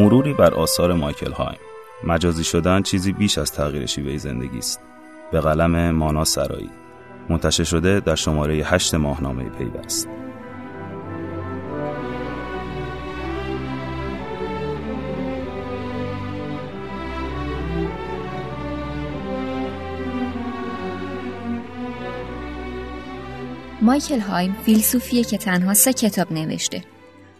مروری بر آثار مایکل هایم مجازی شدن چیزی بیش از تغییر شیوه زندگی است به قلم مانا سرایی منتشر شده در شماره هشت ماهنامه پیوست مایکل هایم فیلسوفیه که تنها سه کتاب نوشته.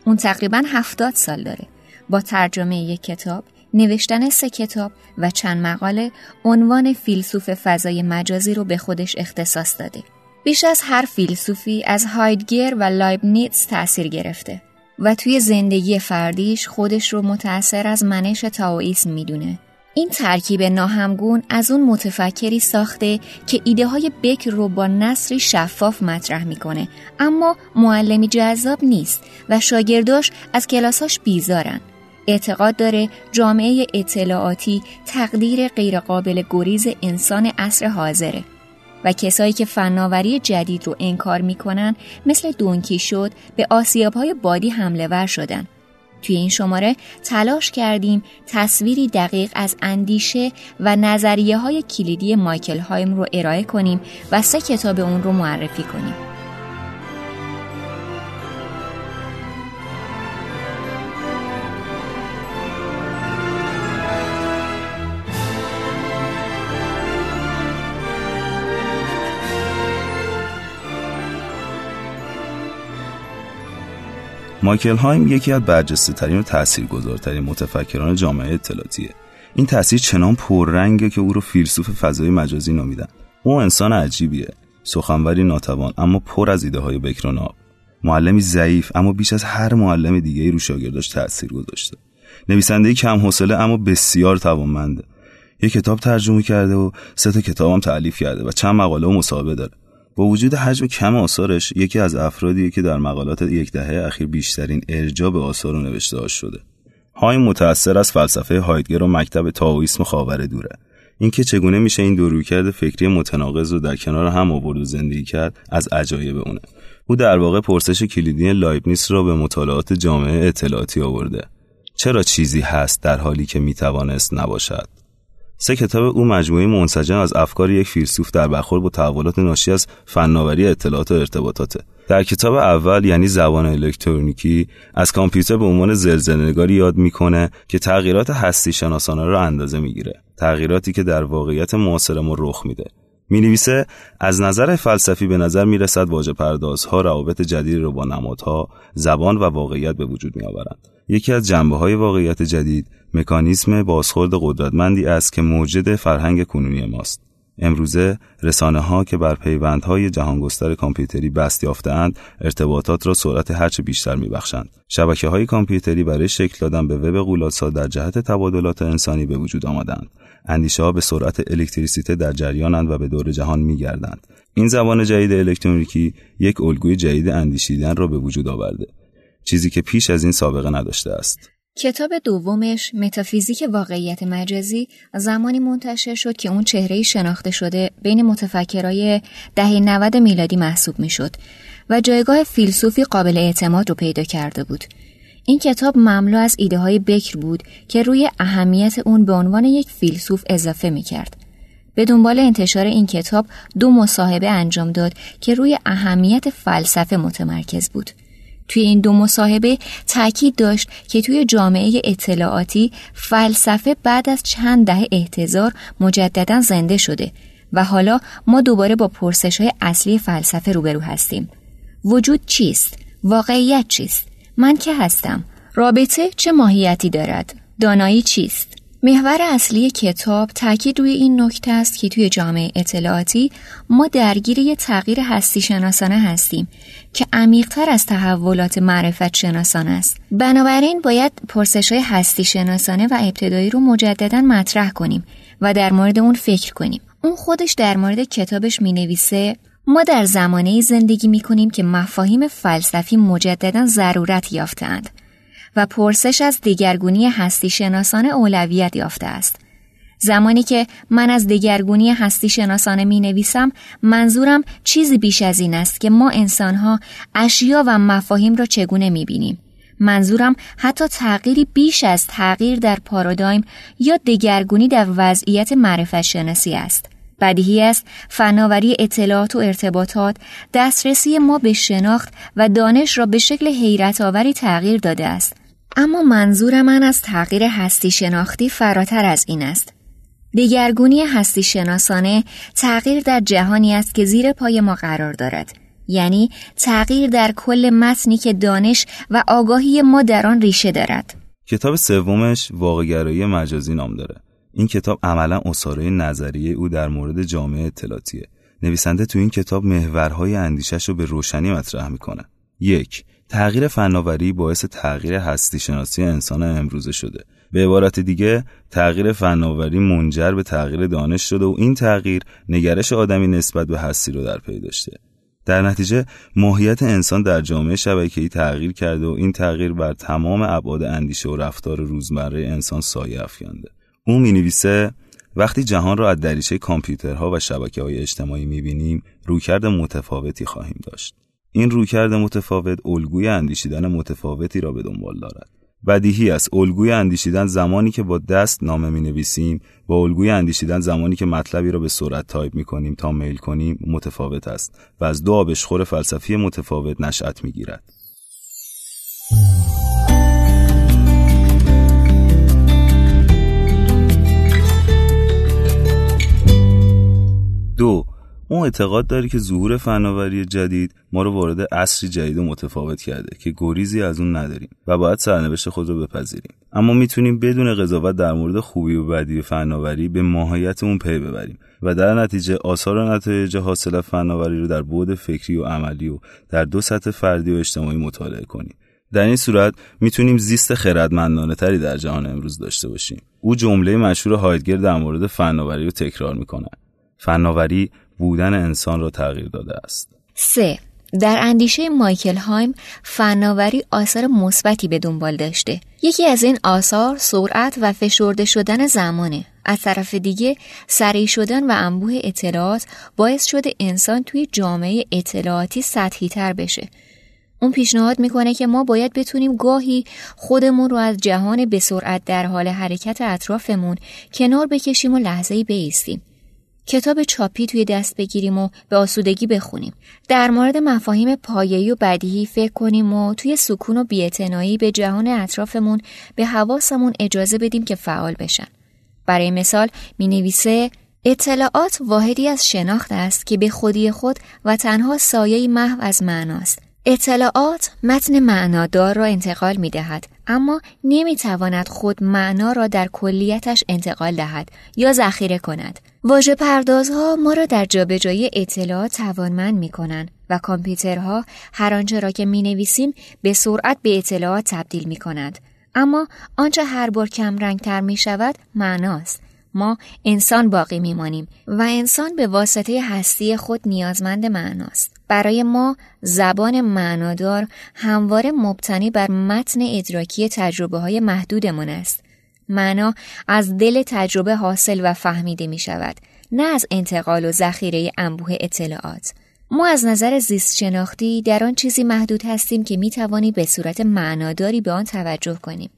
اون تقریبا هفتاد سال داره. با ترجمه یک کتاب، نوشتن سه کتاب و چند مقاله عنوان فیلسوف فضای مجازی رو به خودش اختصاص داده. بیش از هر فیلسوفی از هایدگر و لایبنیتس تأثیر گرفته و توی زندگی فردیش خودش رو متأثر از منش تاویسم می‌دونه. این ترکیب ناهمگون از اون متفکری ساخته که ایده های بکر رو با نصری شفاف مطرح می‌کنه. اما معلمی جذاب نیست و شاگرداش از کلاساش بیزارن. اعتقاد داره جامعه اطلاعاتی تقدیر غیرقابل گریز انسان عصر حاضره و کسایی که فناوری جدید رو انکار می‌کنن مثل دونکی شد به آسیاب های بادی حمله ور شدن توی این شماره تلاش کردیم تصویری دقیق از اندیشه و نظریه های کلیدی مایکل هایم رو ارائه کنیم و سه کتاب اون رو معرفی کنیم. مایکل هایم یکی از برجسته ترین و تاثیرگذارترین متفکران جامعه اطلاعاتیه. این تاثیر چنان پررنگه که او رو فیلسوف فضای مجازی نامیدن. او انسان عجیبیه سخنوری ناتوان اما پر از ایده های بکر و معلمی ضعیف اما بیش از هر معلم دیگه ای رو شاگرداش تاثیر گذاشته. نویسنده کم حوصله اما بسیار توانمنده. یک کتاب ترجمه کرده و سه تا کتابم تعلیف کرده و چند مقاله و مصاحبه داره. با وجود حجم کم آثارش یکی از افرادیه که در مقالات یک دهه اخیر بیشترین ارجا به آثار و نوشته شده. های متأثر از فلسفه هایدگر و مکتب تاویسم خاور دوره. اینکه چگونه میشه این دو رویکرد فکری متناقض رو در کنار هم آورد و زندگی کرد از عجایب اونه. او در واقع پرسش کلیدی لایبنیس را به مطالعات جامعه اطلاعاتی آورده. چرا چیزی هست در حالی که می‌توانست نباشد؟ سه کتاب او مجموعه منسجم از افکار یک فیلسوف در برخورد با تحولات ناشی از فناوری اطلاعات و ارتباطاته. در کتاب اول یعنی زبان الکترونیکی از کامپیوتر به عنوان زلزله‌نگاری یاد می‌کنه که تغییرات هستی شناسانه را اندازه می‌گیره. تغییراتی که در واقعیت معاصر ما رخ میده. می نویسه از نظر فلسفی به نظر می رسد واجه پردازها روابط جدید را با نمادها، زبان و واقعیت به وجود می آورند. یکی از جنبه های واقعیت جدید مکانیسم بازخورد قدرتمندی است که موجد فرهنگ کنونی ماست. امروزه رسانه ها که بر پیوندهای جهانگستر کامپیوتری بست یافتهاند ارتباطات را سرعت هرچه بیشتر میبخشند شبکه های کامپیوتری برای شکل دادن به وب قولاسا در جهت تبادلات انسانی به وجود آمدند اندیشه ها به سرعت الکتریسیته در جریانند و به دور جهان میگردند این زبان جدید الکترونیکی یک الگوی جدید اندیشیدن را به وجود آورده چیزی که پیش از این سابقه نداشته است کتاب دومش متافیزیک واقعیت مجازی زمانی منتشر شد که اون چهره شناخته شده بین متفکرای دهه 90 میلادی محسوب می‌شد و جایگاه فیلسوفی قابل اعتماد رو پیدا کرده بود. این کتاب مملو از ایده های بکر بود که روی اهمیت اون به عنوان یک فیلسوف اضافه می کرد. به دنبال انتشار این کتاب دو مصاحبه انجام داد که روی اهمیت فلسفه متمرکز بود. توی این دو مصاحبه تاکید داشت که توی جامعه اطلاعاتی فلسفه بعد از چند دهه احتضار مجددا زنده شده و حالا ما دوباره با پرسش های اصلی فلسفه روبرو هستیم. وجود چیست؟ واقعیت چیست؟ من که هستم؟ رابطه چه ماهیتی دارد؟ دانایی چیست؟ محور اصلی کتاب تاکید روی این نکته است که توی جامعه اطلاعاتی ما درگیر یه تغییر هستی شناسانه هستیم که عمیقتر از تحولات معرفت شناسانه است. بنابراین باید پرسش های هستی شناسانه و ابتدایی رو مجددا مطرح کنیم و در مورد اون فکر کنیم. اون خودش در مورد کتابش می نویسه ما در زمانه زندگی می کنیم که مفاهیم فلسفی مجددا ضرورت یافتند و پرسش از دیگرگونی هستی شناسانه اولویت یافته است. زمانی که من از دگرگونی هستی شناسانه می نویسم منظورم چیزی بیش از این است که ما انسانها اشیا و مفاهیم را چگونه می بینیم. منظورم حتی تغییری بیش از تغییر در پارادایم یا دگرگونی در وضعیت معرفت شناسی است. بدیهی است فناوری اطلاعات و ارتباطات دسترسی ما به شناخت و دانش را به شکل حیرت آوری تغییر داده است. اما منظور من از تغییر هستی شناختی فراتر از این است. دگرگونی هستی شناسانه تغییر در جهانی است که زیر پای ما قرار دارد. یعنی تغییر در کل متنی که دانش و آگاهی ما در آن ریشه دارد. کتاب سومش واقعگرایی مجازی نام داره. این کتاب عملا اصاره نظریه او در مورد جامعه اطلاعاتیه. نویسنده تو این کتاب محورهای اندیشش رو به روشنی مطرح می‌کنه. یک تغییر فناوری باعث تغییر هستی شناسی انسان امروزه شده. به عبارت دیگه تغییر فناوری منجر به تغییر دانش شده و این تغییر نگرش آدمی نسبت به هستی رو در پی داشته. در نتیجه ماهیت انسان در جامعه شبکه‌ای تغییر کرده و این تغییر بر تمام ابعاد اندیشه و رفتار روزمره انسان سایه افکنده. او نویسه وقتی جهان را از دریچه کامپیوترها و شبکه های اجتماعی می‌بینیم رویکرد متفاوتی خواهیم داشت. این رویکرد متفاوت الگوی اندیشیدن متفاوتی را به دنبال دارد. بدیهی است الگوی اندیشیدن زمانی که با دست نامه می نویسیم با الگوی اندیشیدن زمانی که مطلبی را به سرعت تایپ می کنیم تا ایمیل کنیم متفاوت است و از دو آبشخور فلسفی متفاوت نشأت می گیرد. دو اون اعتقاد داره که ظهور فناوری جدید ما رو وارد عصری جدید و متفاوت کرده که گریزی از اون نداریم و باید سرنوشت خود رو بپذیریم. اما می‌تونیم بدون قضاوت در مورد خوبی و بدی فناوری به ماهیت اون پی ببریم و در نتیجه آثار و نتایج حاصل فناوری رو در بعد فکری و عملی و در دو سطح فردی و اجتماعی مطالعه کنیم. در این صورت می‌تونیم زیست خردمندانه تری در جهان امروز داشته باشیم. او جمله مشهور هایدگر در مورد فناوری رو تکرار می‌کنه فناوری بودن انسان را تغییر داده است. 3. در اندیشه مایکل هایم فناوری آثار مثبتی به دنبال داشته. یکی از این آثار سرعت و فشرده شدن زمانه. از طرف دیگه سریع شدن و انبوه اطلاعات باعث شده انسان توی جامعه اطلاعاتی سطحی تر بشه. اون پیشنهاد می‌کنه که ما باید بتونیم گاهی خودمون رو از جهان به سرعت در حال حرکت اطرافمون کنار بکشیم و لحظه‌ای بیستیم. کتاب چاپی توی دست بگیریم و به آسودگی بخونیم. در مورد مفاهیم پایه‌ای و بدیهی فکر کنیم و توی سکون و بی‌اعتنایی به جهان اطرافمون به حواسمون اجازه بدیم که فعال بشن. برای مثال می نویسه اطلاعات واحدی از شناخت است که به خودی خود و تنها سایه محو از معناست. اطلاعات متن معنادار را انتقال می دهد اما نمی تواند خود معنا را در کلیتش انتقال دهد یا ذخیره کند. واژه پردازها ما را در جابجایی اطلاعات توانمند می کنند و کامپیوترها هر آنچه را که می نویسیم به سرعت به اطلاعات تبدیل می کند. اما آنچه هر بار کم رنگ تر می شود معناست. ما انسان باقی میمانیم و انسان به واسطه هستی خود نیازمند معناست. برای ما زبان معنادار همواره مبتنی بر متن ادراکی تجربه های محدودمان است. معنا از دل تجربه حاصل و فهمیده می شود نه از انتقال و ذخیره انبوه اطلاعات ما از نظر زیست شناختی در آن چیزی محدود هستیم که می توانی به صورت معناداری به آن توجه کنیم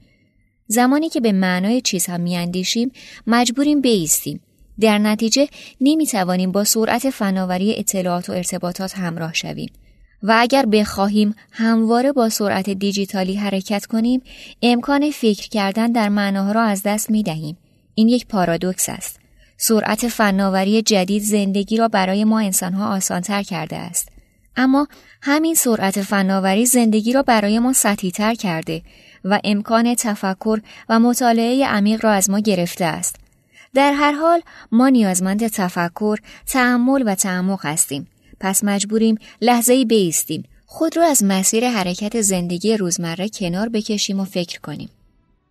زمانی که به معنای چیزها میاندیشیم مجبوریم بیستیم در نتیجه نمی توانیم با سرعت فناوری اطلاعات و ارتباطات همراه شویم و اگر بخواهیم همواره با سرعت دیجیتالی حرکت کنیم امکان فکر کردن در معناها را از دست می دهیم. این یک پارادوکس است. سرعت فناوری جدید زندگی را برای ما انسانها آسانتر کرده است. اما همین سرعت فناوری زندگی را برای ما تر کرده و امکان تفکر و مطالعه عمیق را از ما گرفته است. در هر حال ما نیازمند تفکر، تعمل و تعمق هستیم. پس مجبوریم لحظه ای بیستیم. خود را از مسیر حرکت زندگی روزمره کنار بکشیم و فکر کنیم.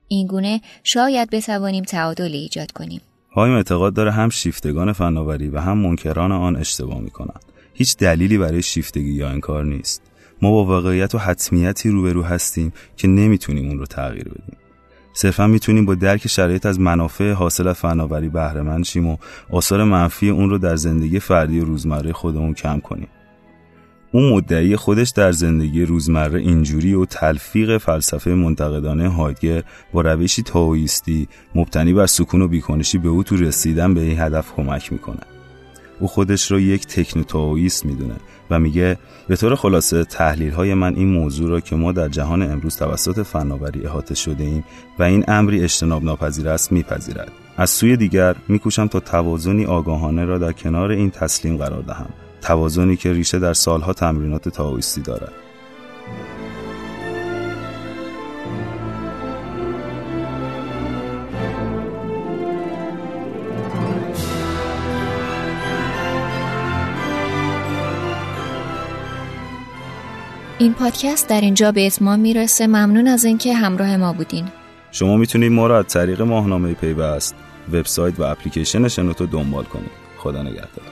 اینگونه شاید بتوانیم تعادلی ایجاد کنیم. هایم اعتقاد داره هم شیفتگان فناوری و هم منکران آن اشتباه می‌کنند. هیچ دلیلی برای شیفتگی یا انکار نیست. ما با واقعیت و حتمیتی روبرو هستیم که نمی‌تونیم اون رو تغییر بدیم. صرفا می‌تونیم با درک شرایط از منافع حاصل از فناوری بهره شیم و آثار منفی اون رو در زندگی فردی و روزمره خودمون کم کنیم. اون مدعی خودش در زندگی روزمره اینجوری و تلفیق فلسفه منتقدانه هایدگر با روشی تاویستی مبتنی بر سکون و بیکنشی به او تو رسیدن به این هدف کمک می‌کنه او خودش رو یک تکنوتاویست می‌دونه و میگه به طور خلاصه تحلیل های من این موضوع را که ما در جهان امروز توسط فناوری احاطه شده ایم و این امری اجتناب ناپذیر است میپذیرد. از سوی دیگر میکوشم تا توازنی آگاهانه را در کنار این تسلیم قرار دهم توازنی که ریشه در سالها تمرینات تاویستی دارد. این پادکست در اینجا به اتمام می‌رسه. ممنون از اینکه همراه ما بودین. شما می‌تونید ما را از طریق ماهنامه پیوست وبسایت و اپلیکیشن شنوتو دنبال کنید. خدا نگهدار.